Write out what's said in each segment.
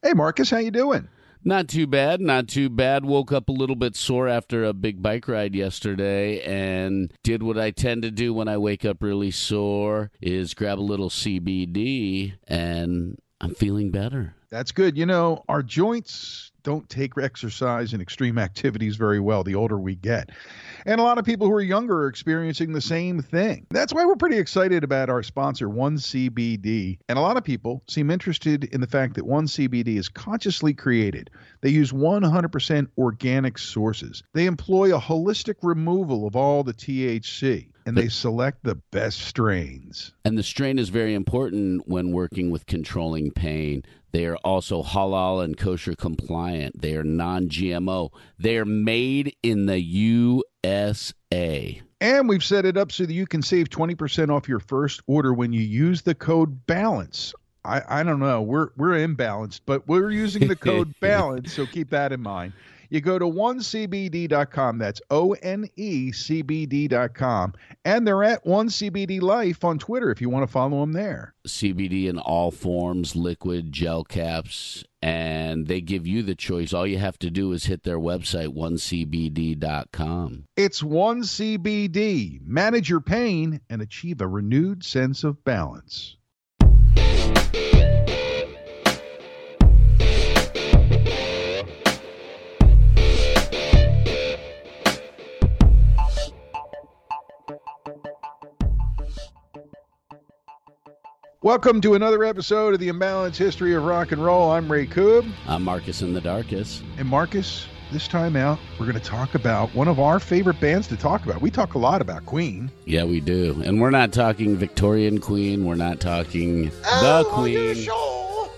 Hey, Marcus, how you doing? Not too bad, not too bad. Woke up a little bit sore after a big bike ride yesterday and did what I tend to do when I wake up really sore is grab a little CBD and I'm feeling better. That's good. You know, our joints don't take exercise and extreme activities very well the older we get. And a lot of people who are younger are experiencing the same thing. That's why we're pretty excited about our sponsor, 1CBD. And a lot of people seem interested in the fact that 1CBD is consciously created. They use 100% organic sources. They employ a holistic removal of all the THC and they select the best strains. And the strain is very important when working with controlling pain. They are also halal and kosher compliant. They are non GMO. They are made in the USA. And we've set it up so that you can save 20% off your first order when you use the code BALANCE. I, I don't know. We're we're imbalanced, but we're using the code BALANCE, so keep that in mind. You go to onecbd.com. That's O N E C B D.com. And they're at 1CBD Life on Twitter if you want to follow them there. CBD in all forms, liquid, gel caps, and they give you the choice. All you have to do is hit their website, onecbd.com. It's 1CBD. Manage your pain and achieve a renewed sense of balance. Welcome to another episode of the Imbalanced History of Rock and Roll. I'm Ray Koob. I'm Marcus in the Darkest. And Marcus, this time out, we're going to talk about one of our favorite bands to talk about. We talk a lot about Queen. Yeah, we do. And we're not talking Victorian Queen. We're not talking the Queen.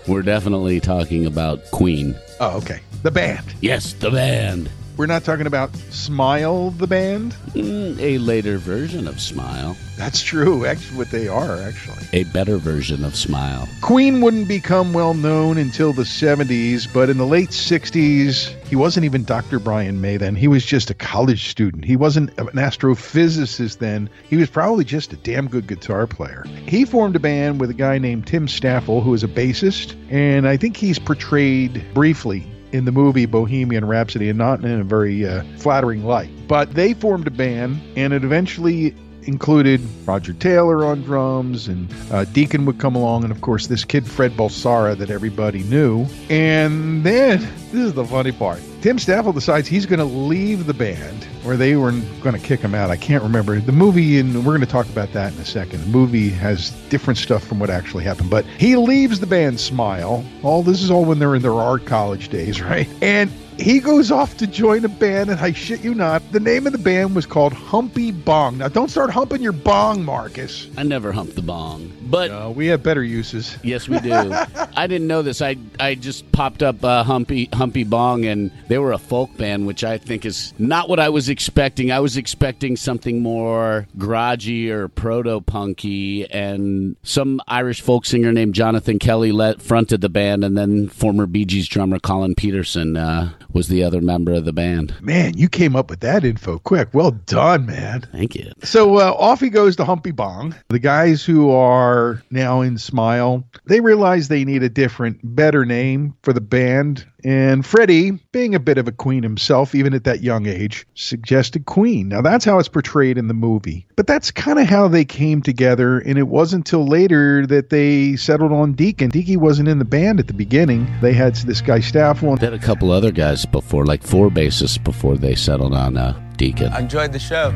We're definitely talking about Queen. Oh, okay. The band. Yes, the band. We're not talking about Smile, the band. Mm, a later version of Smile. That's true. Actually, what they are, actually. A better version of Smile. Queen wouldn't become well known until the 70s, but in the late 60s, he wasn't even Dr. Brian May then. He was just a college student. He wasn't an astrophysicist then. He was probably just a damn good guitar player. He formed a band with a guy named Tim Staffel, who is a bassist, and I think he's portrayed briefly in the movie Bohemian Rhapsody and not in a very uh, flattering light. But they formed a band, and it eventually included Roger Taylor on drums, and uh, Deacon would come along, and of course, this kid Fred Balsara that everybody knew. And then, this is the funny part Tim Staffel decides he's going to leave the band, or they were going to kick him out. I can't remember. The movie, and we're going to talk about that in a second. The movie has different stuff from what actually happened, but he leaves the band Smile. All this is all when they're in their art college days, right? And he goes off to join a band, and I shit you not, the name of the band was called Humpy Bong. Now, don't start humping your bong, Marcus. I never humped the bong. But Uh, we have better uses. Yes, we do. I didn't know this. I I just popped up uh, Humpy Humpy Bong, and they were a folk band, which I think is not what I was expecting. I was expecting something more garagey or proto punky, and some Irish folk singer named Jonathan Kelly let fronted the band, and then former Bee Gees drummer Colin Peterson uh, was the other member of the band. Man, you came up with that info quick. Well done, man. Thank you. So uh, off he goes to Humpy Bong. The guys who are now in Smile, they realize they need a different, better name for the band. And Freddie, being a bit of a queen himself, even at that young age, suggested Queen. Now that's how it's portrayed in the movie. But that's kind of how they came together. And it wasn't until later that they settled on Deacon. Deacon wasn't in the band at the beginning. They had this guy Staffel. They had a couple other guys before, like four bassists before they settled on uh, Deacon. I enjoyed the show.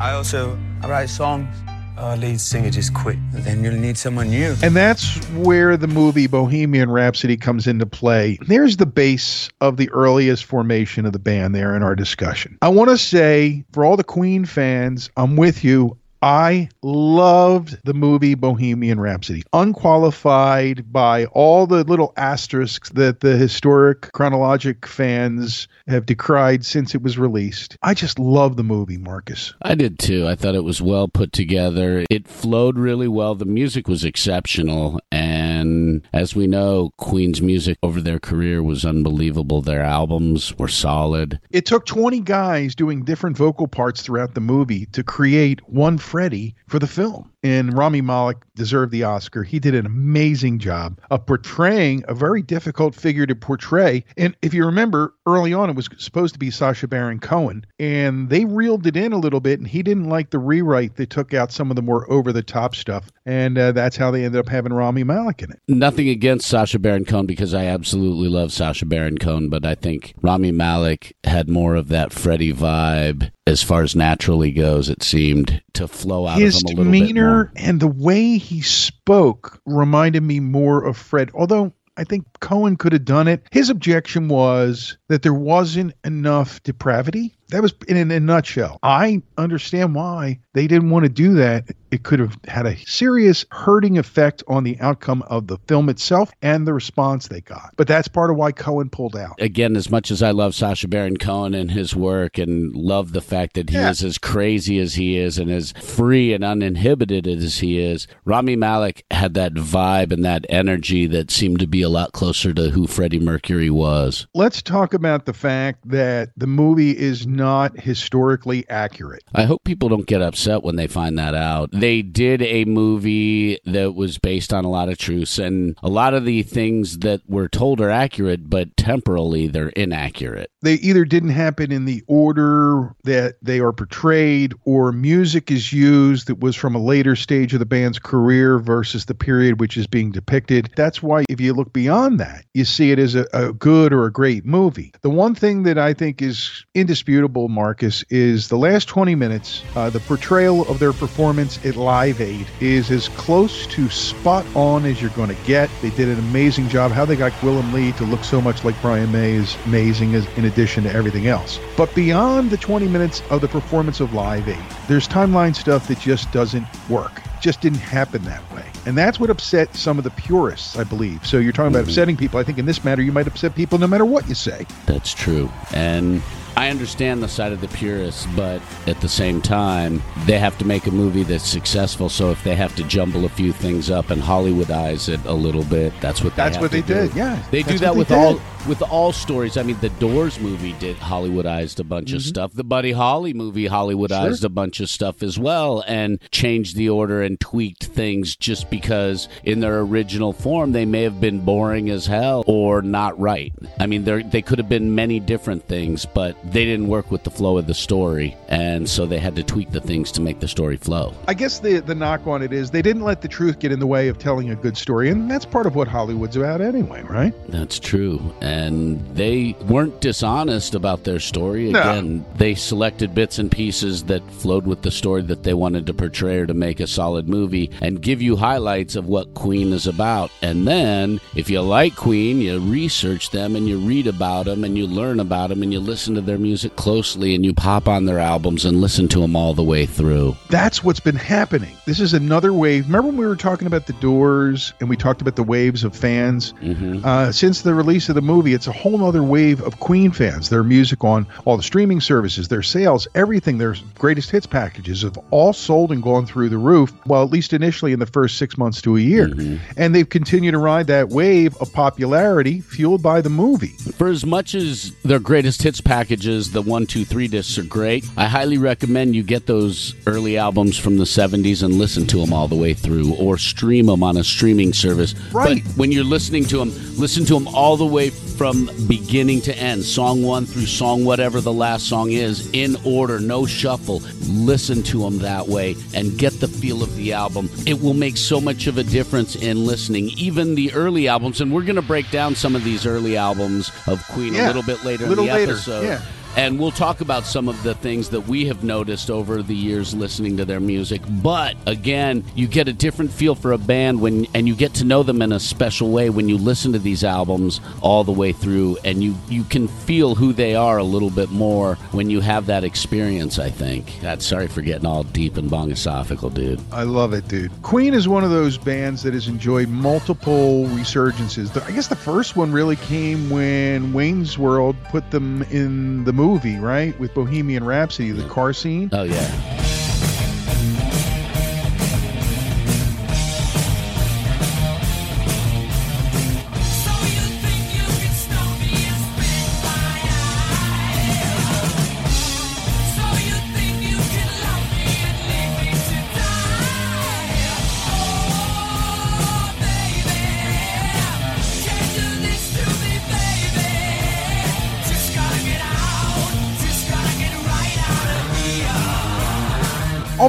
I also I write songs. Our lead singer just quit. Then you'll need someone new. And that's where the movie Bohemian Rhapsody comes into play. There's the base of the earliest formation of the band there in our discussion. I want to say, for all the Queen fans, I'm with you. I loved the movie Bohemian Rhapsody, unqualified by all the little asterisks that the historic chronologic fans have decried since it was released. I just love the movie, Marcus. I did too. I thought it was well put together. It flowed really well. The music was exceptional. And as we know, Queen's music over their career was unbelievable. Their albums were solid. It took 20 guys doing different vocal parts throughout the movie to create one Freddie for the film. And Rami Malek deserved the Oscar. He did an amazing job of portraying a very difficult figure to portray. And if you remember, early on, it was supposed to be Sasha Baron Cohen, and they reeled it in a little bit, and he didn't like the rewrite. They took out some of the more over the top stuff, and uh, that's how they ended up having Rami Malek in it. Nothing against Sasha Baron Cohen because I absolutely love Sasha Baron Cohen, but I think Rami Malek had more of that Freddie vibe as far as naturally goes. It seemed to flow out His of him a little bit demeanor and the way he spoke reminded me more of Fred, although. I think Cohen could have done it. His objection was that there wasn't enough depravity. That was in, in a nutshell. I understand why they didn't want to do that. It could have had a serious hurting effect on the outcome of the film itself and the response they got. But that's part of why Cohen pulled out. again, as much as I love Sasha Baron Cohen and his work and love the fact that he Yeah. is as crazy as he is and as free and uninhibited as he is, Rami Malek had that vibe and that energy that seemed to be a lot closer to who Freddie Mercury was. Let's talk about the fact that the movie is not historically accurate. I hope people don't get upset when they find that out. They did a movie that was based on a lot of truths, and a lot of the things that were told are accurate, but temporally they're inaccurate. they either didn't happen in the order that they are portrayed or music is used that was from a later stage of the band's career versus the period which is being depicted. That's why if you look beyond that, you see it as a, a good or a great movie. The one thing that I think is indisputable, Marcus, is the last 20 minutes, uh, the portrayal of their performance at Live Aid is as close to spot on as you're going to get. They did an amazing job. How they got Willem Lee to look so much like Brian May is amazing as, in addition to everything else. But beyond the 20 minutes of the performance of Live Aid, there's timeline stuff that just doesn't work. Just didn't happen that way. And that's what upset some of the purists, I believe. So you're talking about upsetting people. I think in this matter, you might upset people no matter what you say. That's true. And I understand the side of the purists, but at the same time, they have to make a movie that's successful. So if they have to jumble a few things up and Hollywoodize it a little bit, that's what they That's what they do. did, yeah. They do that with all with all stories. I mean, the Doors movie did Hollywoodized a bunch of Mm-hmm. stuff. The Buddy Holly movie Hollywoodized a bunch of stuff as well, and changed the order and tweaked things just because in their original form they may have been boring as hell or not right. I mean, they could have been many different things, but they didn't work with the flow of the story, and so they had to tweak the things to make the story flow. I guess the the knock on it is they didn't let the truth get in the way of telling a good story, and that's part of what Hollywood's about anyway, right? That's true. and they weren't dishonest about their story. No. Again, they selected bits and pieces that flowed with the story that they wanted to portray or to make a solid movie and give you highlights of what Queen is about. And then, if you like Queen, you research them and you read about them and you learn about them and you listen to their music closely and you pop on their albums and listen to them all the way through. That's what's been happening. This is another wave. Remember when we were talking about the Doors and we talked about the waves of fans? Mm-hmm. Uh, since the release of the movie, it's a whole other wave of Queen fans. Their music on all the streaming services, their sales, everything, their greatest hits packages have all sold and gone through the roof. Well, at least initially in the first six months to a year. Mm-hmm. And they've continued to ride that wave of popularity fueled by the movie. For as much as their greatest hits packages, the one, two, three discs are great, I highly recommend you get those early albums from the 70s and listen to them all the way through or stream them on a streaming service. Right. But when you're listening to them, listen to them all the way from beginning to end, song one through song whatever the last song is, in order, no shuffle. Listen to them that way and get the feel of the album. It will make so much of a difference in listening, even the early albums. And we're going to break down some of these early albums of Queen a little bit later little in the later, episode. yeah. And we'll talk about some of the things that we have noticed over the years listening to their music. But again, you get a different feel for a band when and you get to know them in a special way when you listen to these albums all the way through and you you can feel who they are a little bit more when you have that experience, I think. God, sorry for getting all deep and bongosophical, dude. I love it, dude. Queen is one of those bands that has enjoyed multiple resurgences. I guess the first one really came when Wayne's World put them in the movie, right? With Bohemian Rhapsody, the car scene. Oh yeah.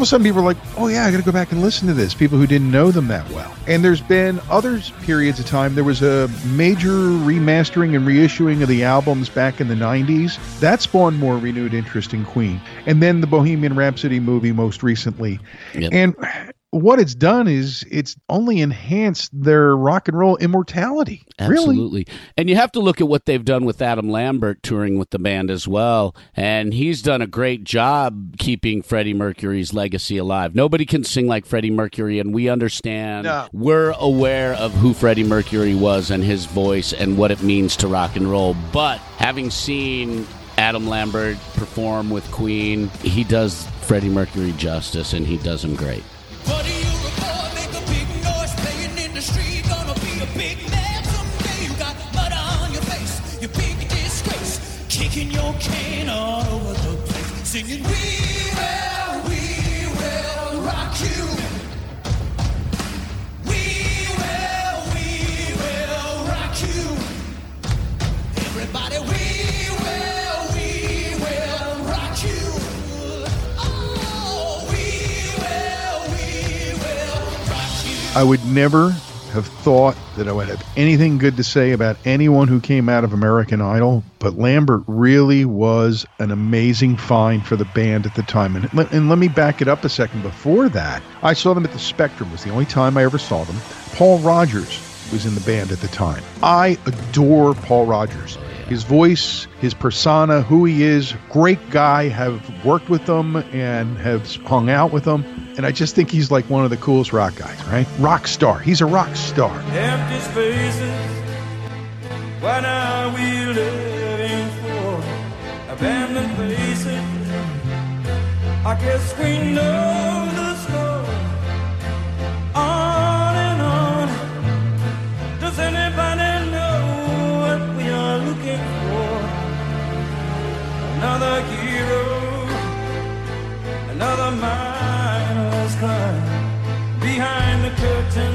A sudden people are like, oh yeah, I got to go back and listen to this. People who didn't know them that well. And there's been other periods of time. There was a major remastering and reissuing of the albums back in the 90s. That spawned more renewed interest in Queen. And then the Bohemian Rhapsody movie most recently. Yep. And what it's done is it's only enhanced their rock and roll immortality. Really. Absolutely. And you have to look at what they've done with Adam Lambert touring with the band as well. And he's done a great job keeping Freddie Mercury's legacy alive. Nobody can sing like Freddie Mercury, and we understand. No. We're aware of who Freddie Mercury was and his voice and what it means to rock and roll. But having seen Adam Lambert perform with Queen, he does Freddie Mercury justice, and he does him great. Buddy, you're make a big noise, playing in the street, gonna be a big man someday. You got mud on your face, you big disgrace, kicking your cane all over the place, singing, We will, I would never have thought that I would have anything good to say about anyone who came out of American Idol, but Lambert really was an amazing find for the band at the time. And, let- and let me back it up a second. Before that, I saw them at the Spectrum. was the only time I ever saw them. Paul Rogers was in the band at the time. I adore Paul Rogers. His voice, his persona, who he is, great guy. Have worked with him and have hung out with him. And I just think he's like one of the coolest rock guys, right? Rock star. He's a rock star. empty spaces. What are we living for? Abandoned places. I guess we know Another hero, another miner's cry behind the curtain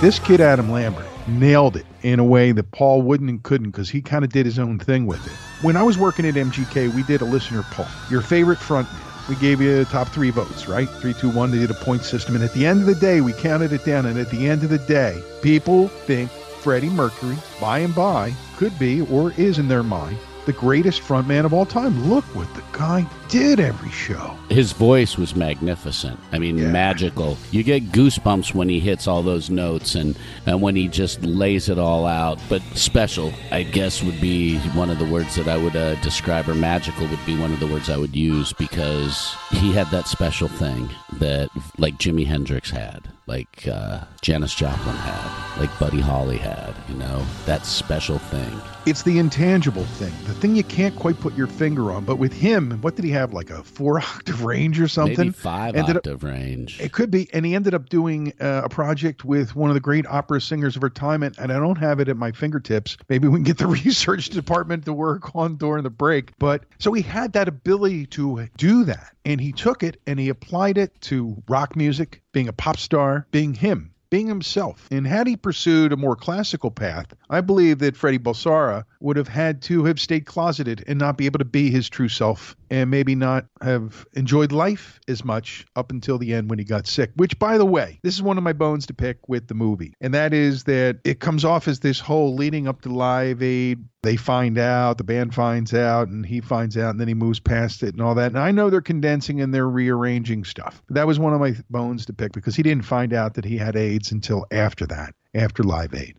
this kid, Adam Lambert, nailed it in a way that Paul wouldn't and couldn't because he kind of did his own thing with it. When I was working at MGK, we did a listener poll. Your favorite frontman. We gave you the top three votes, right? Three, two, one. They did a point system. And at the end of the day, we counted it down. And at the end of the day, people think Freddie Mercury, by and by, could be or is in their mind the greatest frontman of all time. Look what the guy did every show. His voice was magnificent. I mean, Yeah. magical. You get goosebumps when he hits all those notes and, and when he just lays it all out. But special, I guess, would be one of the words that I would uh, describe, or magical would be one of the words I would use because he had that special thing that, like Jimi Hendrix had, like uh, Janis Joplin had, like Buddy Holly had, you know, that special thing. It's the intangible thing, the thing you can't quite put your finger on. But with him, what did he have? Like a four octave range or something? Maybe five Ended up- octave range. It could be. And he ended up doing uh, a project with one of the great opera singers of our time. And, and I don't have it at my fingertips. Maybe we can get the research department to work on during the break. But so he had that ability to do that. And he took it and he applied it to rock music, being a pop star, being him. Being himself. And had he pursued a more classical path, I believe that Freddie Balsara would have had to have stayed closeted and not be able to be his true self and maybe not have enjoyed life as much up until the end when he got sick. Which, by the way, this is one of my bones to pick with the movie. And that is that it comes off as this whole leading up to Live Aid. They find out, the band finds out, and he finds out, and then he moves past it and all that. And I know they're condensing and they're rearranging stuff. That was one of my bones to pick because he didn't find out that he had AIDS until after that, after Live Aid.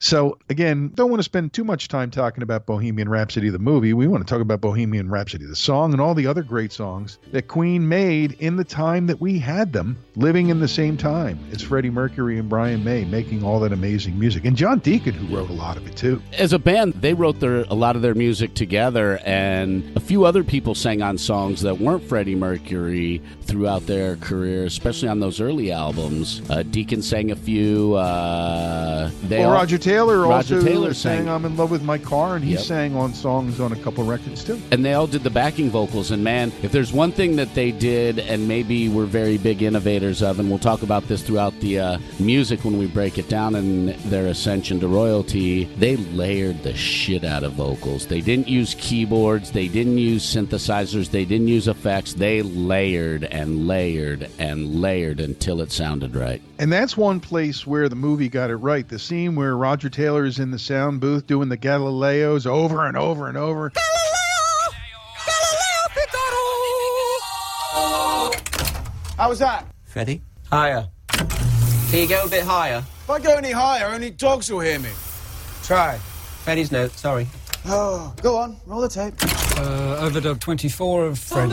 So again, don't want to spend too much time talking about Bohemian Rhapsody the movie. We want to talk about Bohemian Rhapsody the song and all the other great songs that Queen made in the time that we had them, living in the same time as Freddie Mercury and Brian May making all that amazing music. And John Deacon who wrote a lot of it too. as a band, they wrote their a lot of their music together, and a few other people sang on songs that weren't Freddie Mercury throughout their career, especially on those early albums. Uh, Deacon sang a few. Uh, they well, all- Roger Taylor Roger also Taylor sang, sang. I'm in love with my car and he Yep. sang on songs on a couple records too. and they all did the backing vocals. And man, if there's one thing that they did, and maybe were very big innovators of, and we'll talk about this throughout the uh, music when we break it down and their ascension to royalty, they layered the shit out of vocals. They didn't use keyboards, they didn't use synthesizers, they didn't use effects. They layered and layered and layered until it sounded right. And that's one place where the movie got it right. The scene where Roger Taylor is in the sound booth doing the Galileos over and over and over. Galileo! Galileo Figaro! How was that? Freddie? Higher. Can you go a bit higher? If I go any higher, only dogs will hear me. Try. Freddie's note, sorry. Oh, go on, roll the tape. Uh, overdub 24 of Fred's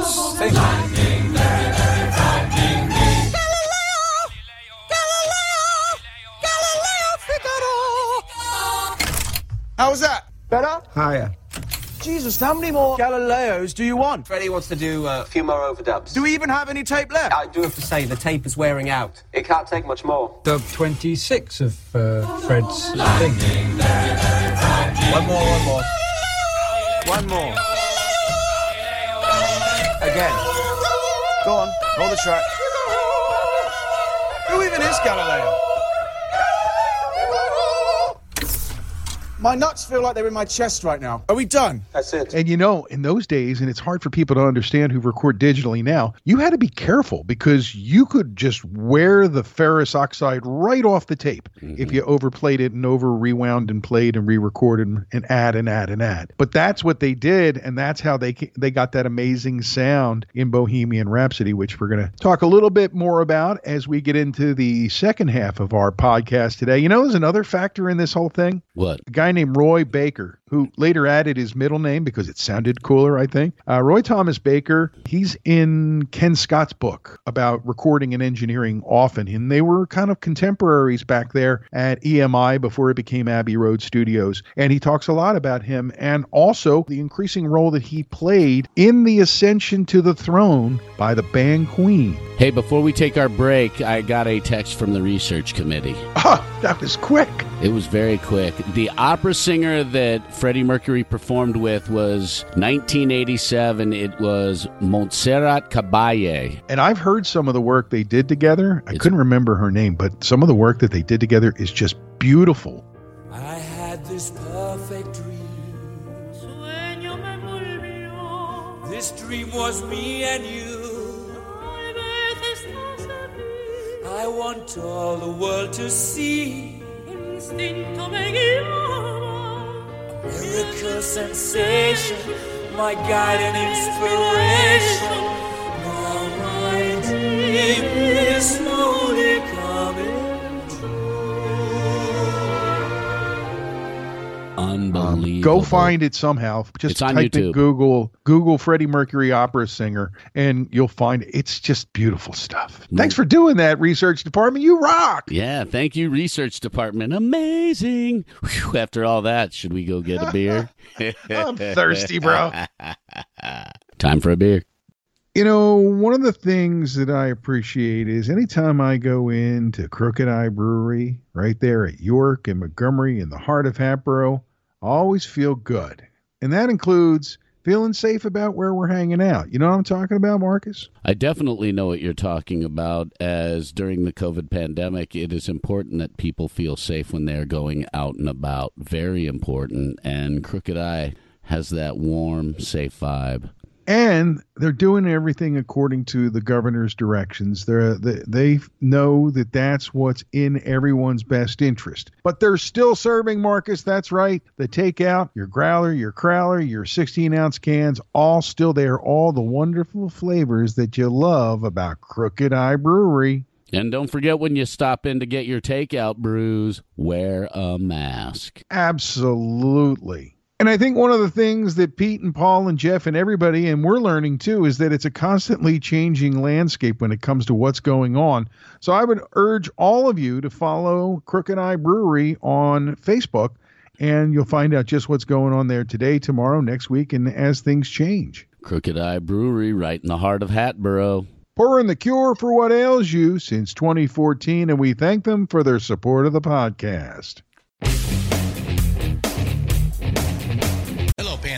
thing. How was that? Better? Higher. Jesus, how many more Galileos do you want? Freddie wants to do uh, a few more overdubs. Do we even have any tape left? I do have to say, the tape is wearing out. It can't take much more. Dub 26 of uh, Fred's thing. One more, one more. One more. Again. Go on, roll the track. Who even is Galileo? My nuts feel like they're in my chest right now. Are we done? That's it. And you know, in those days, and it's hard for people to understand who record digitally now, you had to be careful because you could just wear the ferrous oxide right off the tape if mm-hmm. you overplayed it and over rewound and played and re-recorded and, and add and add and add. But that's what they did, and that's how they they got that amazing sound in Bohemian Rhapsody, which we're going to talk a little bit more about as we get into the second half of our podcast today. You know, there's another factor in this whole thing What? a guy named Roy Baker, who later added his middle name because it sounded cooler, I think. Uh, Roy Thomas Baker, he's in Ken Scott's book about recording and engineering often. And they were kind of contemporaries back there at EMI before it became Abbey Road Studios. And he talks a lot about him and also the increasing role that he played in the ascension to the throne by the band Queen. Hey, before we take our break, I got a text from the research committee. Ah, that was quick. It was very quick. The opera singer that Freddie Mercury performed with was 1987. It was Montserrat Caballé. And I've heard some of the work they did together. I couldn't remember her name, but some of the work that they did together is just beautiful. I had this perfect dream. This dream was me and you. I want all the world to see. Miracle sensation, my guide and inspiration. Go find it somehow. Just It's on type in Google Google Freddie Mercury opera singer, and you'll find it. it's just beautiful stuff. Mm. Thanks for doing that, research department. You rock. Yeah, thank you, research department. Amazing. Whew, after all that, should we go get a beer? I'm thirsty, bro. Time for a beer. You know, one of the things that I appreciate is anytime I go into Crooked Eye Brewery, right there at York and Montgomery in the heart of Hatboro, always feel good. And that includes feeling safe about where we're hanging out. You know what I'm talking about, Marcus? I definitely know what you're talking about. As during the COVID pandemic, it is important that people feel safe when they're going out and about. Very important. And Crooked Eye has that warm, safe vibe. And they're doing everything according to the governor's directions. They're, they they know that that's what's in everyone's best interest. But they're still serving Marcus. That's right. The takeout, your growler, your crowler, your 16 ounce cans, all still there. All the wonderful flavors that you love about Crooked Eye Brewery. And don't forget when you stop in to get your takeout brews, wear a mask. Absolutely. And I think one of the things that Pete and Paul and Jeff and everybody, and we're learning too, is that it's a constantly changing landscape when it comes to what's going on. So I would urge all of you to follow Crooked Eye Brewery on Facebook, and you'll find out just what's going on there today, tomorrow, next week, and as things change. Crooked Eye Brewery, right in the heart of Hatboro. Pouring the cure for what ails you since 2014, and we thank them for their support of the podcast.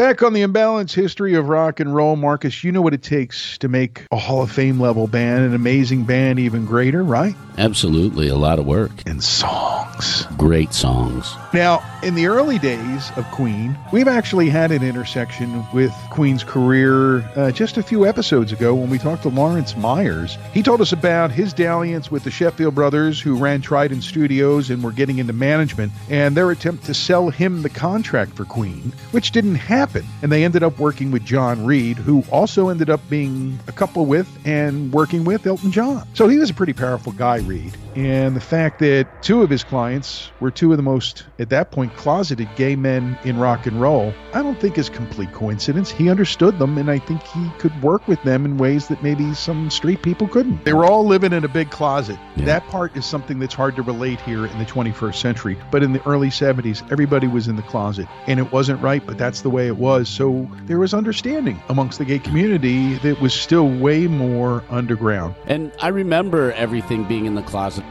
Back on the imbalanced history of rock and roll, Marcus, you know what it takes to make a Hall of Fame level band, an amazing band, even greater, right? Absolutely, a lot of work. And songs. Great songs. Now, in the early days of Queen, we've actually had an intersection with Queen's career uh, just a few episodes ago when we talked to Lawrence Myers. He told us about his dalliance with the Sheffield brothers who ran Trident Studios and were getting into management, and their attempt to sell him the contract for Queen, which didn't happen happen. And they ended up working with John Reed, who also ended up being a couple with and working with Elton John. So he was a pretty powerful guy, Reed. And the fact that two of his clients were two of the most, at that point, closeted gay men in rock and roll, I don't think is complete coincidence. He understood them, and I think he could work with them in ways that maybe some street people couldn't. They were all living in a big closet. That part is something that's hard to relate here in the 21st century. But in the early 70s, everybody was in the closet, and it wasn't right, but that's the way it was. So there was understanding amongst the gay community that was still way more underground. And I remember everything being in the closet.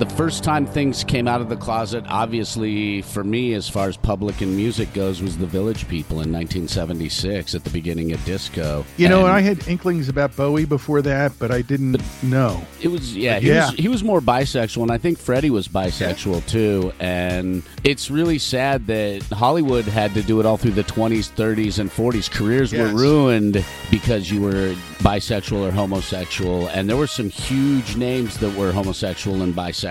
The first time things came out of the closet, obviously for me, as far as public and music goes, was the Village People in 1976 at the beginning of disco. You know, And and I had inklings about Bowie before that, but I didn't know. It was yeah, he Yeah. was he was more bisexual, and I think Freddie was bisexual too. And it's really sad that Hollywood had to do it all through the 20s, 30s, and 40s. Careers Yes. were ruined because you were bisexual or homosexual, and there were some huge names that were homosexual and bisexual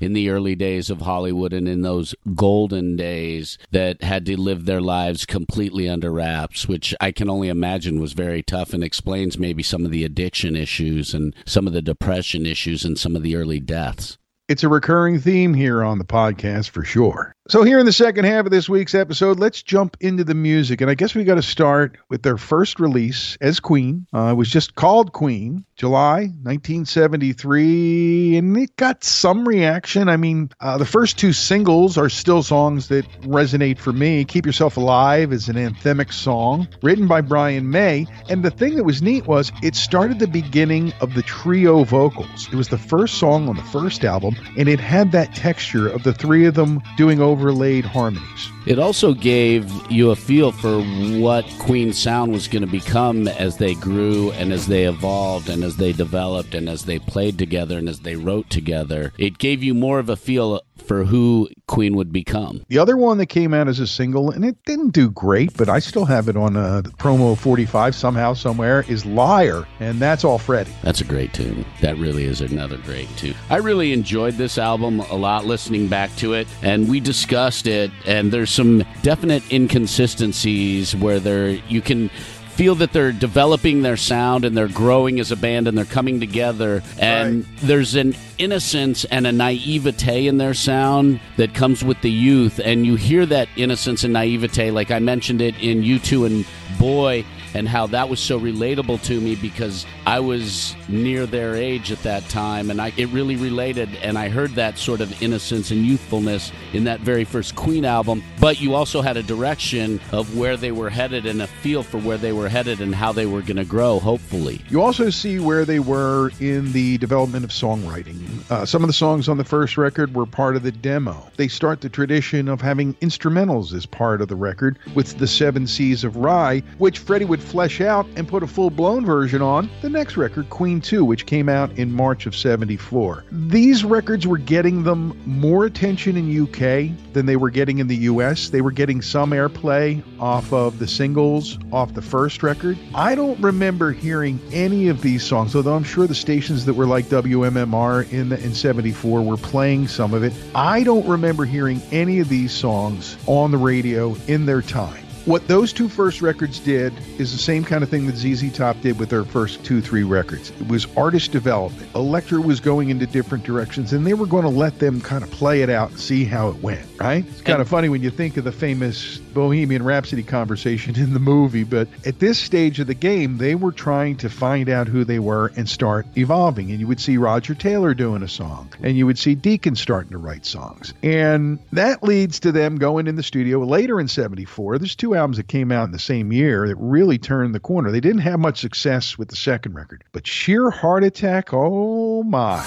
in the early days of Hollywood and in those golden days that had to live their lives completely under wraps, which I can only imagine was very tough and explains maybe some of the addiction issues and some of the depression issues and some of the early deaths. It's a recurring theme here on the podcast for sure. So, here in the second half of this week's episode, let's jump into the music. And I guess we got to start with their first release as Queen. Uh, it was just called Queen, July 1973, and it got some reaction. I mean, uh, the first two singles are still songs that resonate for me. Keep Yourself Alive is an anthemic song written by Brian May. And the thing that was neat was it started the beginning of the trio vocals. It was the first song on the first album, and it had that texture of the three of them doing overlaid harmonies. It also gave you a feel for what Queen's sound was going to become as they grew and as they evolved and as they developed and as they played together and as they wrote together. It gave you more of a feel for who Queen would become. The other one that came out as a single, and it didn't do great, but I still have it on uh, promo 45 somehow, somewhere, is Liar, and that's all Freddie. That's a great tune. That really is another great tune. I really enjoyed this album a lot listening back to it, and we discussed it, and there's some definite inconsistencies where there you can feel that they're developing their sound and they're growing as a band and they're coming together. And there's an innocence and a naivete in their sound that comes with the youth. And you hear that innocence and naivete like I mentioned it in U2 and Boy and how that was so relatable to me because I was near their age at that time and I it really related and I heard that sort of innocence and youthfulness in that very first Queen album but you also had a direction of where they were headed and a feel for where they were headed and how they were going to grow hopefully You also see where they were in the development of songwriting. Uh, some of the songs on the first record were part of the demo. They start the tradition of having instrumentals as part of the record with the Seven Seas of Rye, which Freddie would flesh out and put a full blown version on the next record, Queen 2, which came out in March of 74. These records were getting them more attention in UK than they were getting in the US. They were getting some airplay off of the singles off the first record. I don't remember hearing any of these songs, although I'm sure the stations that were like WMMR in the, in 74 were playing some of it. I don't remember hearing any of these songs on the radio in their time. What those two first records did is the same kind of thing that ZZ Top did with their first two, three records. It was artist development. Elektra was going into different directions, and they were going to let them kind of play it out and see how it went, right? It's kind of funny when you think of the famous Bohemian Rhapsody conversation in the movie, but at this stage of the game, they were trying to find out who they were and start evolving. And you would see Roger Taylor doing a song, and you would see Deacon starting to write songs. And that leads to them going in the studio later in 74. There's two albums that came out in the same year that really turned the corner. They didn't have much success with the second record, but Sheer Heart Attack, oh my.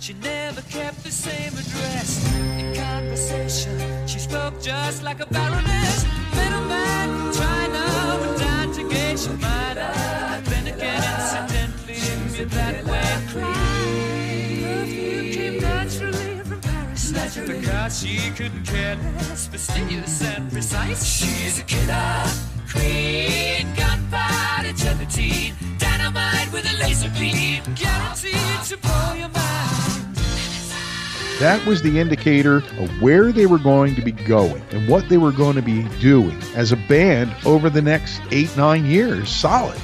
She never kept the same address. She spoke just like a baroness. Middleman China went down to Paris. Because she couldn't care less, fastidious and precise. She's a killer queen, gunpowder gelatine, dynamite with a laser beam, guaranteed to blow your mind. That was the indicator of where they were going to be going and what they were going to be doing as a band over the next eight, nine years. Solid.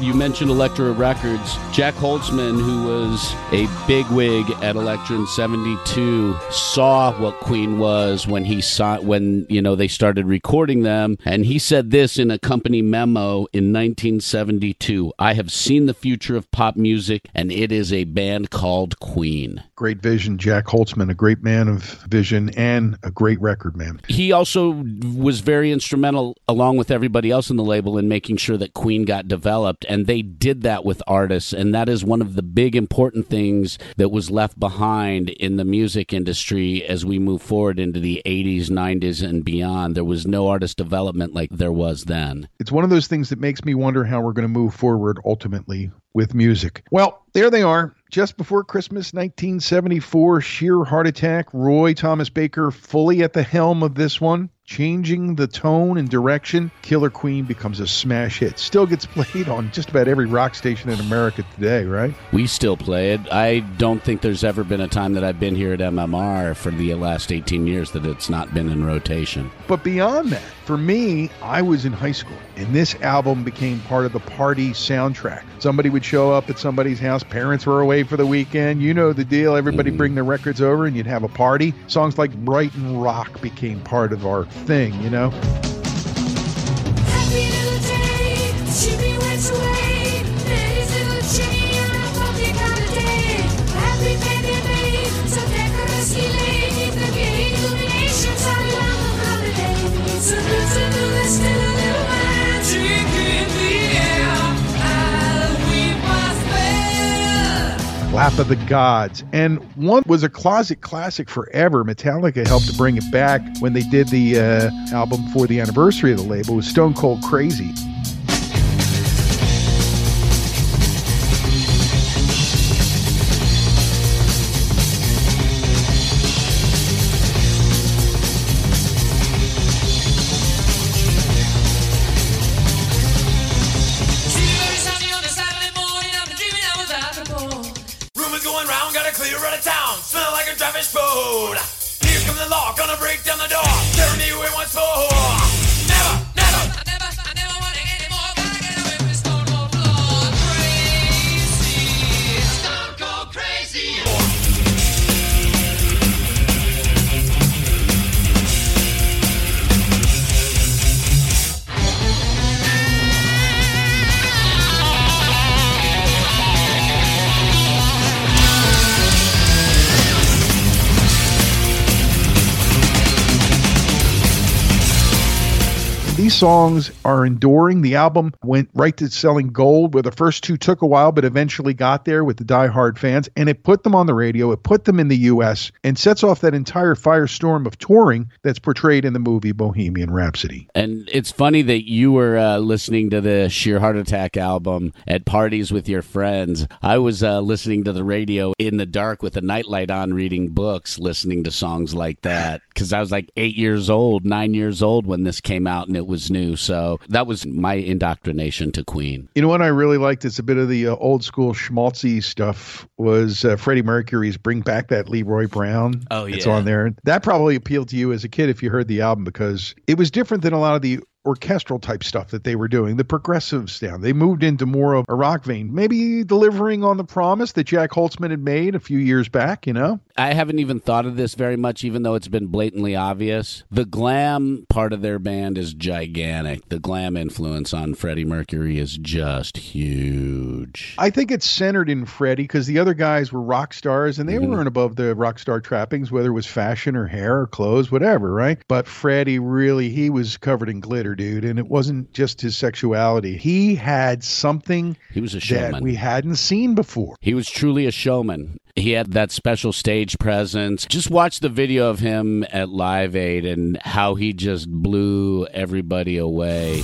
You mentioned Elektra Records. Jack Holtzman, who was a bigwig at Elektra in '72, saw what Queen was when he saw when you know they started recording them, and he said this in a company memo in 1972. I have seen the future of pop music, and it is a band called Queen. Great vision, Jack Holtzman, a great man of vision and a great record man. He also was very instrumental, along with everybody else in the label, in making sure that Queen got developed. And they did that with artists. And that is one of the big important things that was left behind in the music industry as we move forward into the 80s, 90s, and beyond. There was no artist development like there was then. It's one of those things that makes me wonder how we're going to move forward ultimately with music. Well, there they are. Just before Christmas 1974, sheer heart attack. Roy Thomas Baker fully at the helm of this one, changing the tone and direction. Killer Queen becomes a smash hit. Still gets played on just about every rock station in America today, right? We still play it. I don't think there's ever been a time that I've been here at MMR for the last 18 years that it's not been in rotation. But beyond that, for me, I was in high school, and this album became part of the party soundtrack. Somebody would show up at somebody's house, parents were away for the weekend. You know the deal. Everybody mm. bring their records over, and you'd have a party. Songs like Brighton Rock became part of our thing, you know? Lap of the Gods. And one was a closet classic forever. Metallica helped to bring it back when they did the uh, album for the anniversary of the label. Was Stone Cold Crazy. Songs are enduring. The album went right to selling gold, where the first two took a while, but eventually got there with the diehard fans. And it put them on the radio, it put them in the U.S., and sets off that entire firestorm of touring that's portrayed in the movie Bohemian Rhapsody. And it's funny that you were uh, listening to the Sheer Heart Attack album at parties with your friends. I was uh, listening to the radio in the dark with a nightlight on, reading books, listening to songs like that. Because I was like eight years old, nine years old when this came out and it was new. So that was my indoctrination to Queen. You know what I really liked? It's a bit of the uh, old school schmaltzy stuff. Was uh, Freddie Mercury's "Bring Back That Leroy Brown"? Oh, yeah, it's on there. That probably appealed to you as a kid if you heard the album because it was different than a lot of the orchestral type stuff that they were doing. The progressive sound. They moved into more of a rock vein, maybe delivering on the promise that Jac Holzman had made a few years back. You know. I haven't even thought of this very much, even though it's been blatantly obvious. The glam part of their band is gigantic. The glam influence on Freddie Mercury is just huge. I think it's centered in Freddie because the other guys were rock stars and they mm-hmm. weren't above the rock star trappings, whether it was fashion or hair or clothes, whatever, right? But Freddie really, he was covered in glitter, dude. And it wasn't just his sexuality. He had something He was a that showman. we hadn't seen before. He was truly a showman. He had that special stage presence. Just watch the video of him at Live Aid and how he just blew everybody away.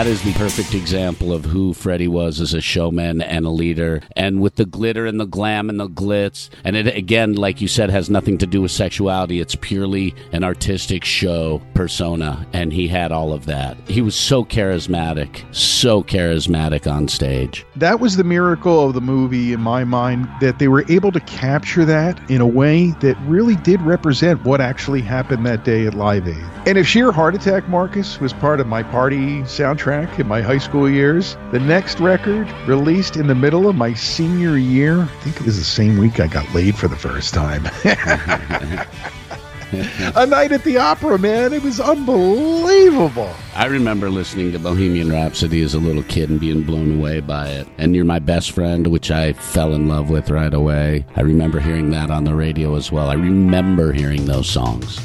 That is the perfect example of who Freddie was as a showman and a leader. And with the glitter and the glam and the glitz. And it, again, like you said, has nothing to do with sexuality. It's purely an artistic show persona. And he had all of that. He was so charismatic, so charismatic on stage. That was the miracle of the movie in my mind that they were able to capture that in a way that really did represent what actually happened that day at Live Aid. And if Sheer Heart Attack Marcus was part of my party soundtrack in my high school years, the next record released in the middle of my senior year, I think it was the same week I got laid for the first time. a night at the opera, man. It was unbelievable. I remember listening to Bohemian Rhapsody as a little kid and being blown away by it. And You're My Best Friend, which I fell in love with right away. I remember hearing that on the radio as well. I remember hearing those songs.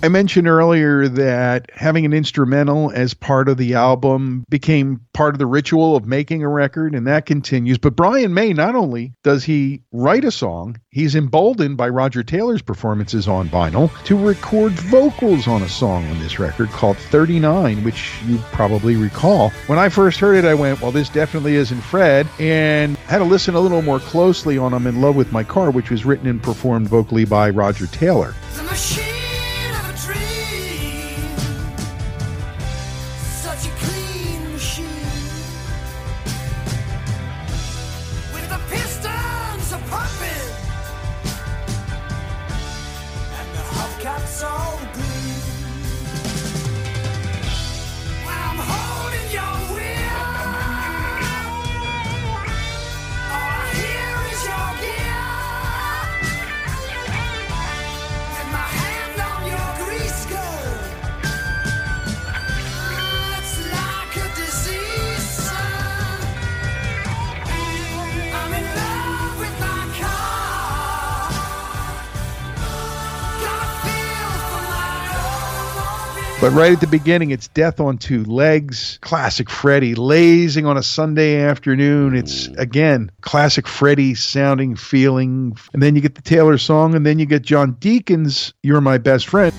I mentioned earlier that having an instrumental as part of the album became part of the ritual of making a record, and that continues. But Brian May, not only does he write a song, he's emboldened by Roger Taylor's performances on vinyl to record vocals on a song on this record called 39, which you probably recall. When I first heard it, I went, Well, this definitely isn't Fred, and had to listen a little more closely on I'm in Love with My Car, which was written and performed vocally by Roger Taylor. But right at the beginning, it's Death on Two Legs, classic Freddie, lazing on a Sunday afternoon. It's, mm. again, classic Freddie sounding, feeling. And then you get the Taylor song, and then you get John Deacon's You're My Best Friend.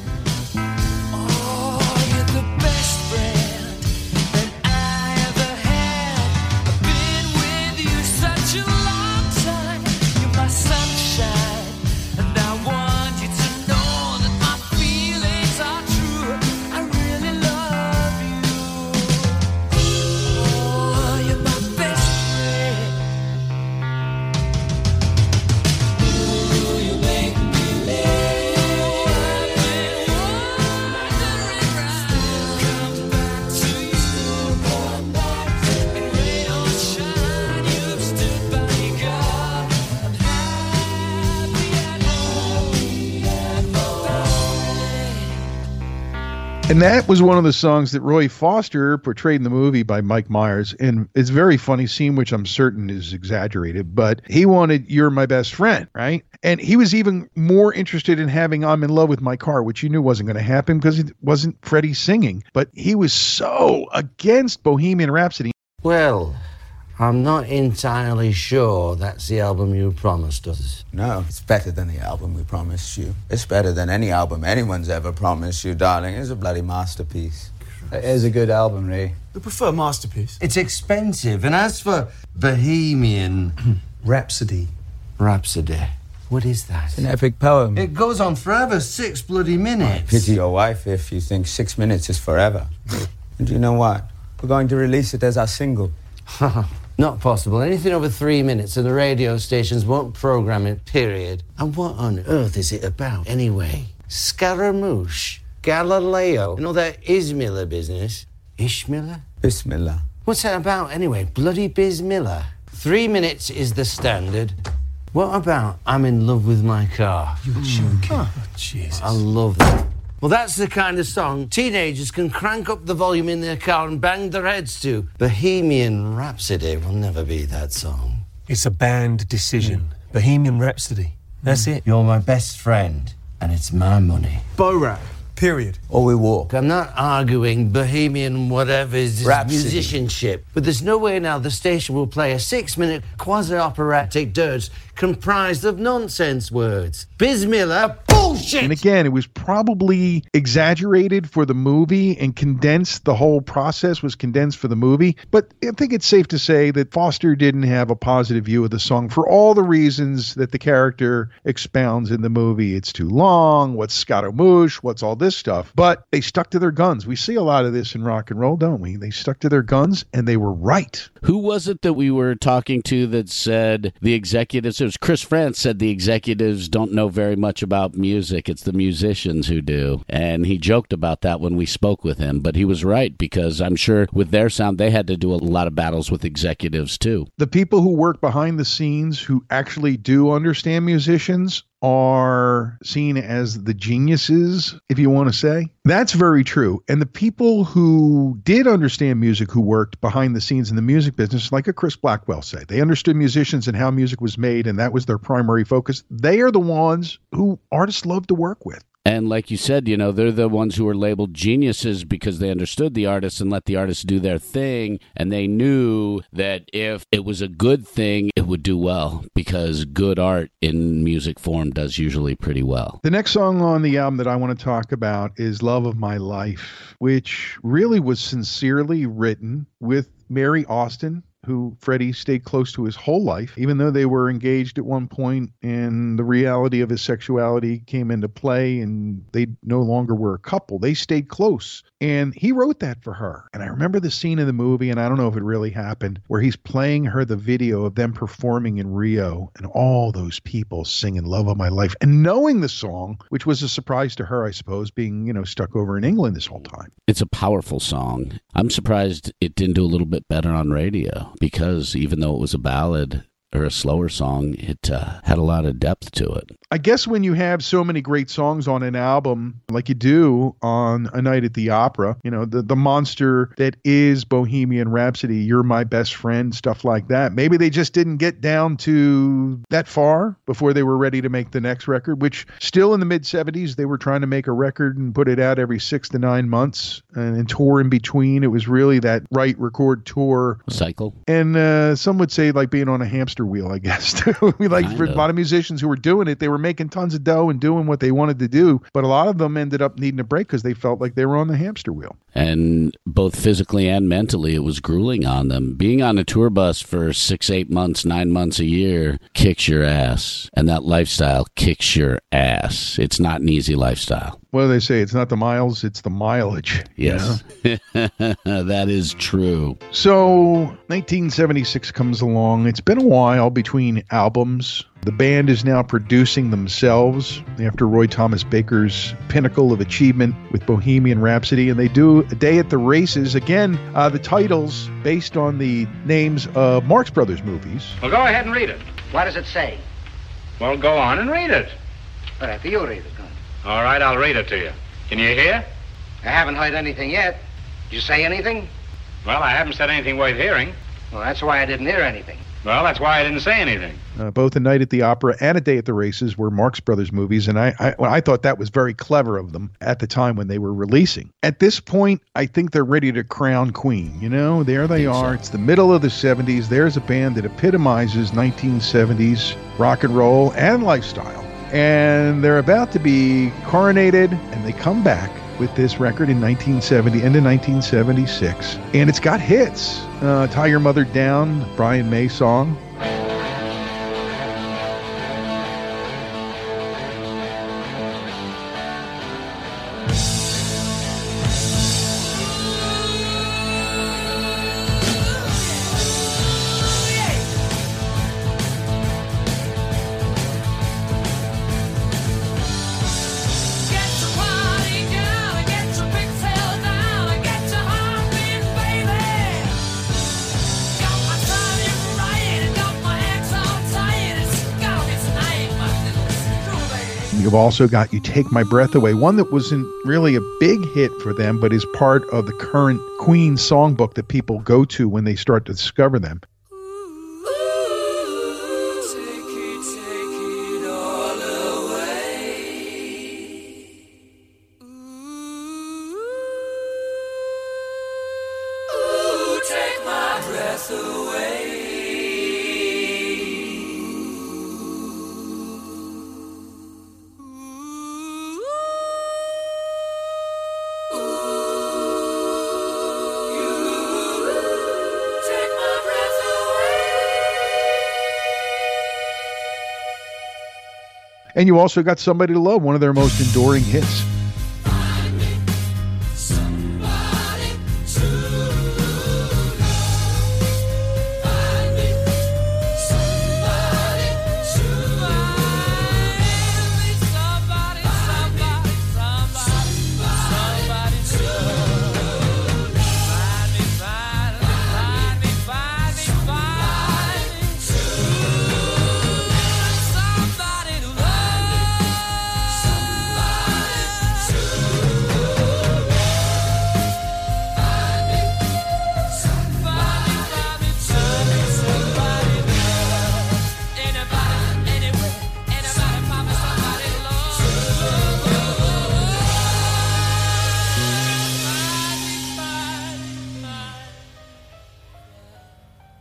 And that was one of the songs that Roy Foster portrayed in the movie by Mike Myers. And it's a very funny scene, which I'm certain is exaggerated, but he wanted You're My Best Friend, right? And he was even more interested in having I'm in Love with My Car, which you knew wasn't going to happen because it wasn't Freddie singing. But he was so against Bohemian Rhapsody. Well, I'm not entirely sure that's the album you promised us. No, it's better than the album we promised you. It's better than any album anyone's ever promised you, darling. It's a bloody masterpiece. It is a good album, Ray. We prefer masterpiece. It's expensive, and as for Bohemian Rhapsody. Rhapsody, what is that? It's an epic poem. It goes on forever, six bloody minutes. Pity your wife if you think six minutes is forever. and do you know what? We're going to release it as our single. Not possible. Anything over three minutes, and the radio stations won't program it, period. And what on earth is it about, anyway? Scaramouche, Galileo, and all that Ismiller business. Ishmiller? Bismillah. What's that about, anyway? Bloody Bismillah. Three minutes is the standard. What about I'm in love with my car? You're joking. Ah. Oh, Jesus. I love that. Well, that's the kind of song teenagers can crank up the volume in their car and bang their heads to. Bohemian Rhapsody will never be that song. It's a band decision. Bohemian Rhapsody. That's hmm. it. You're my best friend, and it's my money. Bo rap. Period. Or we walk. I'm not arguing Bohemian whatever is musicianship, but there's no way now the station will play a six-minute quasi-operatic dirge comprised of nonsense words. Bismillah, bullshit. And again, it was probably exaggerated for the movie and condensed. The whole process was condensed for the movie. But I think it's safe to say that Foster didn't have a positive view of the song for all the reasons that the character expounds in the movie. It's too long. What's Scaramouche? What's all this stuff? But they stuck to their guns. We see a lot of this in rock and roll, don't we? They stuck to their guns and they were right. Who was it that we were talking to that said the executives? It was Chris Frantz said the executives don't know very much about music. It's the musicians who do. And he joked about that when we spoke with him, but he was right because I'm sure with their sound, they had to do a lot of battles with executives too. the people who work behind the scenes who actually do understand musicians are seen as the geniuses, if you want to say. That's very true. And the people who did understand music, who worked behind the scenes in the music business, like a Chris Blackwell said, they understood musicians and how music was made, and that was their primary focus. They are the ones who artists love to work with. And like you said, you know, they're the ones who were labeled geniuses because they understood the artists and let the artists do their thing. And they knew that if it was a good thing, it would do well because good art in music form does usually pretty well. The next song on the album that I want to talk about is Love of My Life, which really was sincerely written with Mary Austin, who Freddie stayed close to his whole life, even though they were engaged at one point and the reality of his sexuality came into play and they no longer were a couple. They stayed close. And he wrote that for her. And I remember the scene in the movie, and I don't know if it really happened, where he's playing her the video of them performing in Rio and all those people singing Love of My Life and knowing the song, which was a surprise to her, I suppose, being, you know, stuck over in England this whole time. It's a powerful song. I'm surprised it didn't do a little bit better on radio because even though it was a ballad or a slower song, it uh, had a lot of depth to it. I guess when you have so many great songs on an album, like you do on A Night at the Opera, you know, the, the monster that is Bohemian Rhapsody, You're My Best Friend, stuff like that. Maybe they just didn't get down to that far before they were ready to make the next record, which still in the mid 70s, they were trying to make a record and put it out every six to nine months and, and tour in between. It was really that right record tour cycle. And uh, some would say like being on a hamster wheel, I guess. we like for a lot of musicians who were doing it, they were making tons of dough and doing what they wanted to do. But a lot of them ended up needing a break because they felt like they were on the hamster wheel. And both physically and mentally, it was grueling on them. Being on a tour bus for six, eight months, nine months a year kicks your ass. And that lifestyle kicks your ass. It's not an easy lifestyle. What do they say? It's not the miles, it's the mileage. you know? Yes. that is true. So 1976 comes along. It's been a while between albums. The band is now producing themselves after Roy Thomas Baker's pinnacle of achievement with Bohemian Rhapsody, and they do A Day at the Races. Again, uh, the titles based on the names of Marx Brothers movies. Well, go ahead and read it. What does it say? Well, go on and read it. Well, after you read it, go on. All right, I'll read it to you. Can you hear? I haven't heard anything yet. Did you say anything? Well, I haven't said anything worth hearing. Well, that's why I didn't hear anything. Well, that's why I didn't say anything. Uh, both A Night at the Opera and A Day at the Races were Marx Brothers movies, and I, I, well, I thought that was very clever of them at the time when they were releasing. At this point, I think they're ready to crown Queen. You know, there they are. It's the middle of the 70s. There's a band that epitomizes 1970s rock and roll and lifestyle. And they're about to be coronated, and they come back with this record in 1970 into 1976. And it's got hits. Uh, Tie Your Mother Down, Brian May song. You've also got You Take My Breath Away, one that wasn't really a big hit for them, but is part of the current Queen songbook that people go to when they start to discover them. And you also got Somebody to Love, one of their most enduring hits.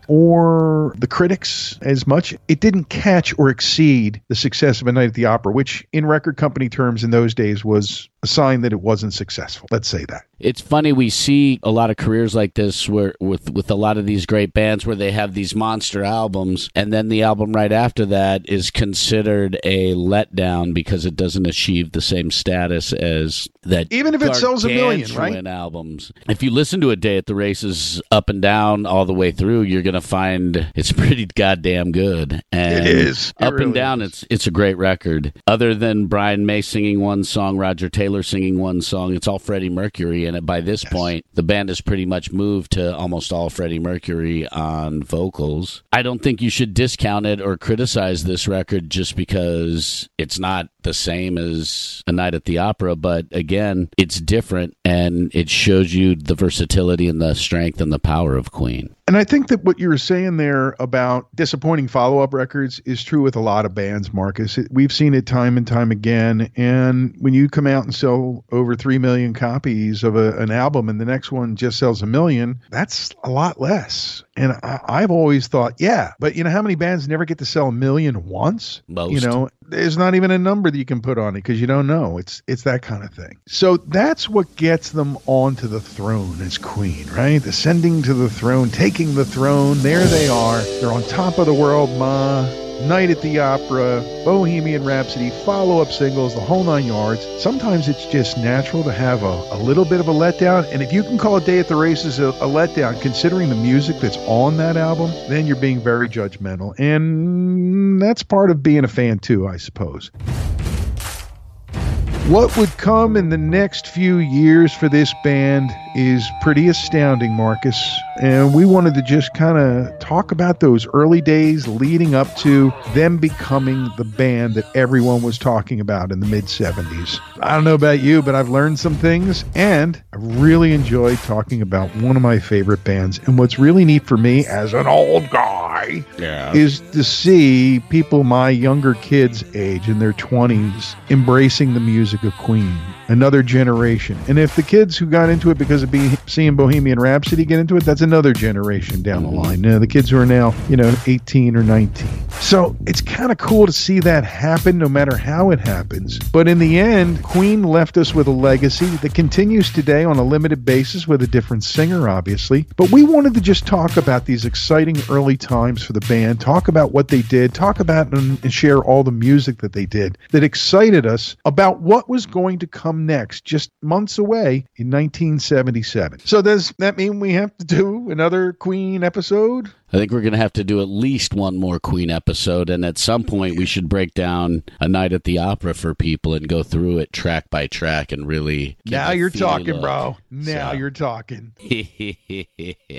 Or the critics as much. It didn't catch or exceed the success of A Night at the Opera, which in record company terms in those days was a sign that it wasn't successful. Let's say that. It's funny we see a lot of careers like this where with with a lot of these great bands where they have these monster albums and then the album right after that is considered a letdown because it doesn't achieve the same status as that Even if it sells a million, right? albums. If you listen to a day at the races up and down all the way through, you're going to find it's pretty goddamn good. And It is. It up and really down it's it's a great record. Other than Brian May singing one song, Roger Taylor singing one song, it's all Freddie Mercury and by this point the band has pretty much moved to almost all Freddie Mercury on vocals. I don't think you should discount it or criticize this record just because it's not the same as A Night at the Opera, but again, it's different and it shows you the versatility and the strength and the power of Queen. And I think that what you were saying there about disappointing follow up records is true with a lot of bands, Marcus. It, we've seen it time and time again. And when you come out and sell over 3 million copies of a, an album and the next one just sells a million, that's a lot less. And I, I've always thought, yeah, but you know how many bands never get to sell a million once? Most. You know, there's not even a number that you can put on it because you don't know. It's it's that kind of thing. So that's what gets them onto the throne as queen, right? Ascending to the throne, taking the throne. There they are. They're on top of the world, ma. Night at the Opera, Bohemian Rhapsody, follow up singles, the whole nine yards. Sometimes it's just natural to have a, a little bit of a letdown. And if you can call a day at the races a, a letdown, considering the music that's on that album, then you're being very judgmental. And that's part of being a fan too, I suppose. What would come in the next few years for this band is pretty astounding, Marcus. And we wanted to just kind of talk about those early days leading up to them becoming the band that everyone was talking about in the mid 70s. I don't know about you, but I've learned some things and I really enjoyed talking about one of my favorite bands. And what's really neat for me as an old guy Yeah. is to see people my younger kids' age in their 20s embracing the music of Queen, another generation. And if the kids who got into it because of being, seeing Bohemian Rhapsody get into it, that's another generation down the line. Now, the kids who are now, you know, 18 or 19. So it's kind of cool to see that happen no matter how it happens. But in the end, Queen left us with a legacy that continues today on a limited basis with a different singer, obviously. But we wanted to just talk about these exciting early times for the band, talk about what they did, talk about and share all the music that they did that excited us about what was going to come next just months away in 1977. So does that mean we have to do another Queen episode? I think we're going to have to do at least one more Queen episode, and at some point we should break down a night at the opera for people and go through it track by track and really. Now you're talking, of- bro. Now So- you're talking.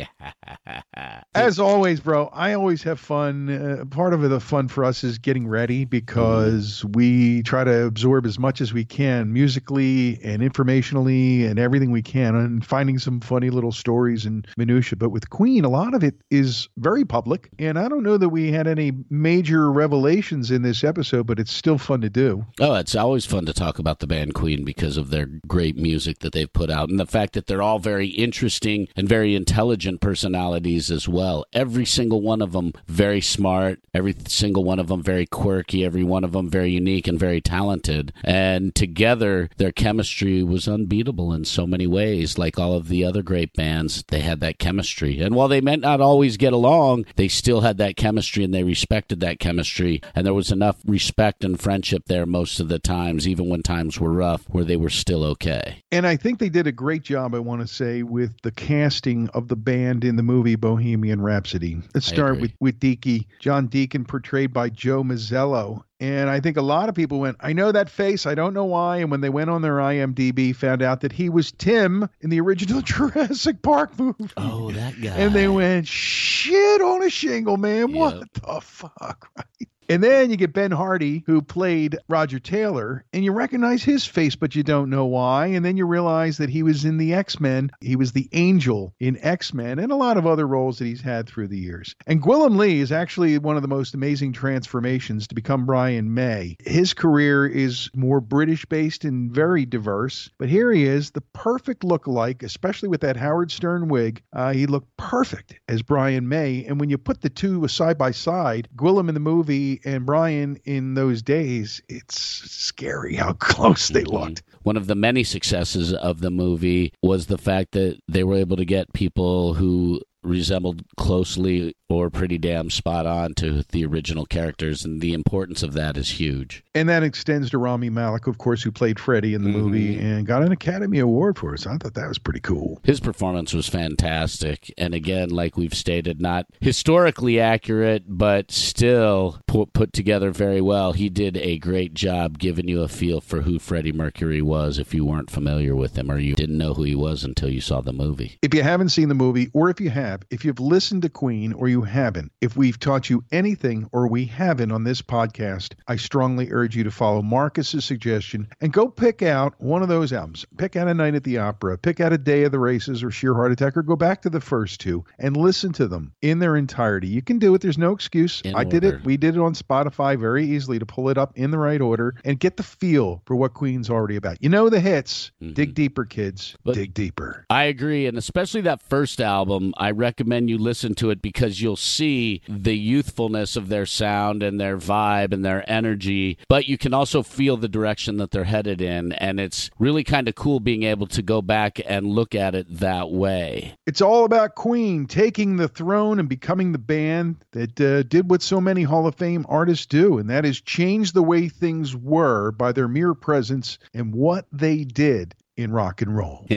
As always, bro, I always have fun. Uh, part of the fun for us is getting ready because we try to absorb as much as we can musically and informationally and everything we can and finding some funny little stories and minutia. But with Queen, a lot of it is very public. And I don't know that we had any major revelations in this episode, but it's still fun to do. Oh, it's always fun to talk about the band Queen because of their great music that they've put out and the fact that they're all very interesting and very intelligent personalities as well. Every single one of them very smart, every single one of them very quirky, every one of them very unique and very talented. And together, their chemistry was unbeatable in so many ways. Like all of the other great bands, they had that chemistry. And while they might not always get along, they still had that chemistry and they respected that chemistry. And there was enough respect and friendship there most of the times, even when times were rough, where they were still okay. And I think they did a great job, I want to say, with the casting of the band in the movie Bohemian Rhapsody. Let's start with, with Deaky, John Deacon, portrayed by Joe Mazzello. And I think a lot of people went, I know that face. I don't know why. And when they went on their IMDb, found out that he was Tim in the original Jurassic Park movie. Oh, that guy. And they went, shit on a shingle, man. What the fuck, right? And then you get Ben Hardy, who played Roger Taylor, and you recognize his face, but you don't know why. And then you realize that he was in the X Men. He was the angel in X Men and a lot of other roles that he's had through the years. And Gwilym Lee is actually one of the most amazing transformations to become Brian May. His career is more British based and very diverse, but here he is, the perfect lookalike, especially with that Howard Stern wig. Uh, he looked perfect as Brian May. And when you put the two side by side, Gwilym in the movie and Brian in those days, it's scary how close they mm-hmm. looked. One of the many successes of the movie was the fact that they were able to get people who resembled closely or pretty damn spot on to the original characters, and the importance of that is huge. And that extends to Rami Malek, of course, who played Freddie in the mm-hmm. movie and got an Academy Award for it. So I thought that was pretty cool. His performance was fantastic, and again, like we've stated, not historically accurate, but still put, put together very well. He did a great job giving you a feel for who Freddie Mercury was if you weren't familiar with him or you didn't know who he was until you saw the movie. If you haven't seen the movie, or if you have, if you've listened to Queen or you haven't, if we've taught you anything or we haven't on this podcast, I strongly urge you to follow Marcus's suggestion and go pick out one of those albums. Pick out a night at the opera, pick out a day of the races or sheer heart attack, or go back to the first two and listen to them in their entirety. You can do it. There's no excuse. In I did it. We did it on Spotify very easily to pull it up in the right order and get the feel for what Queen's already about. You know the hits. Dig mm-hmm. deeper, kids. Dig deeper. I agree, and especially that first album, I recommend you listen to it because you'll see the youthfulness of their sound and their vibe and their energy, but you can also feel the direction that they're headed in, and it's really kind of cool being able to go back and look at it that way. It's all about Queen taking the throne and becoming the band that uh, did what so many Hall of Fame artists do, and that is change the way things were by their mere presence and what they did in rock and roll.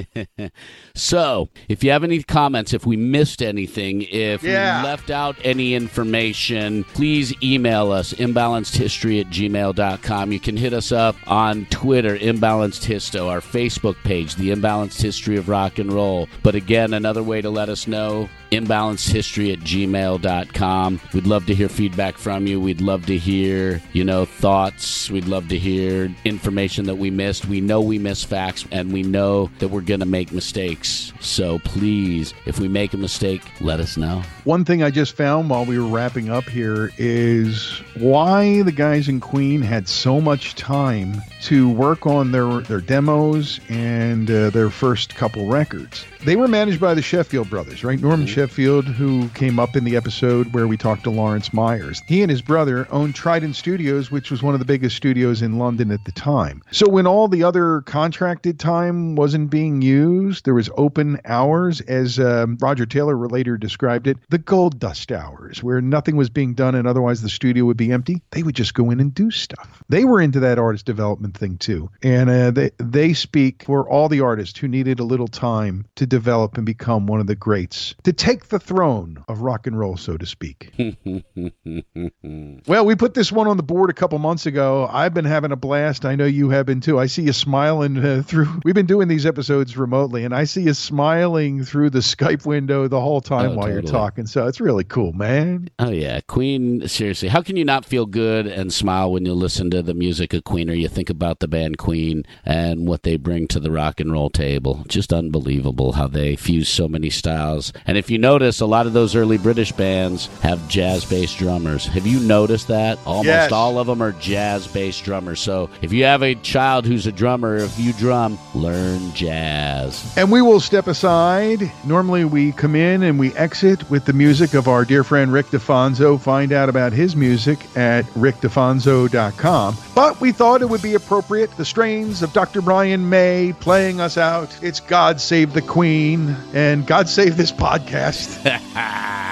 so, if you have any comments, if we missed anything, if Yeah. we left out any information, please email us, imbalancedhistory at gmail.com. You can hit us up on Twitter, Imbalanced Histo, our Facebook page, The Imbalanced History of Rock and Roll. But again, another way to let us know, imbalancedhistory at gmail.com. We'd love to hear feedback from you. We'd love to hear, you know, thoughts. We'd love to hear information that we missed. We know we miss facts and we know that we're going to make mistakes. So please, if we make a mistake, let us know. One thing I just found while we were wrapping up here is why the guys in Queen had so much time to work on their their demos and uh, their first couple records. They were managed by the Sheffield brothers, right? Norman Sheffield, who came up in the episode where we talked to Laurence Myers. He and his brother owned Trident Studios, which was one of the biggest studios in London at the time. So when all the other contracted time wasn't being used, there was open hours, as um, Roger Taylor later described it, the gold dust hours, where nothing was being done and otherwise the studio would be empty. They would just go in and do stuff. They were into that artist development thing too, and uh, they they speak for all the artists who needed a little time to develop and become one of the greats. To take take the throne of rock and roll, so to speak. well, we put this one on the board a couple months ago. I've been having a blast. I know you have been too. I see you smiling uh, through. We've been doing these episodes remotely, and I see you smiling through the Skype window the whole time Oh, while you're talking. So it's really cool, man. Oh yeah, Queen. Seriously, how can you not feel good and smile when you listen to the music of Queen or you think about the band Queen and what they bring to the rock and roll table? Just unbelievable how they fuse so many styles. And if you notice, a lot of those early British bands have jazz-based drummers. Have you noticed that? Almost Yes. all of them are jazz-based drummers. So if you have a child who's a drummer, if you drum, learn jazz. And we will step aside. Normally, we come in and we exit with the music of our dear friend Rick DeFonso. Find out about his music at rickdefonso.com. But we thought it would be appropriate the strains of Dr. Brian May playing us out. It's God Save the Queen and God Save this podcast.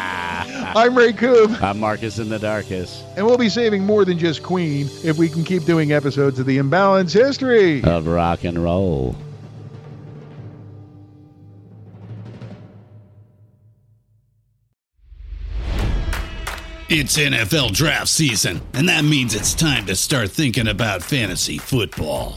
I'm Ray Coob, I'm Marcus in the Darkest and we'll be saving more than just Queen if we can keep doing episodes of The Imbalance History. of rock and roll. It's NFL draft season, and that means it's time to start thinking about fantasy football.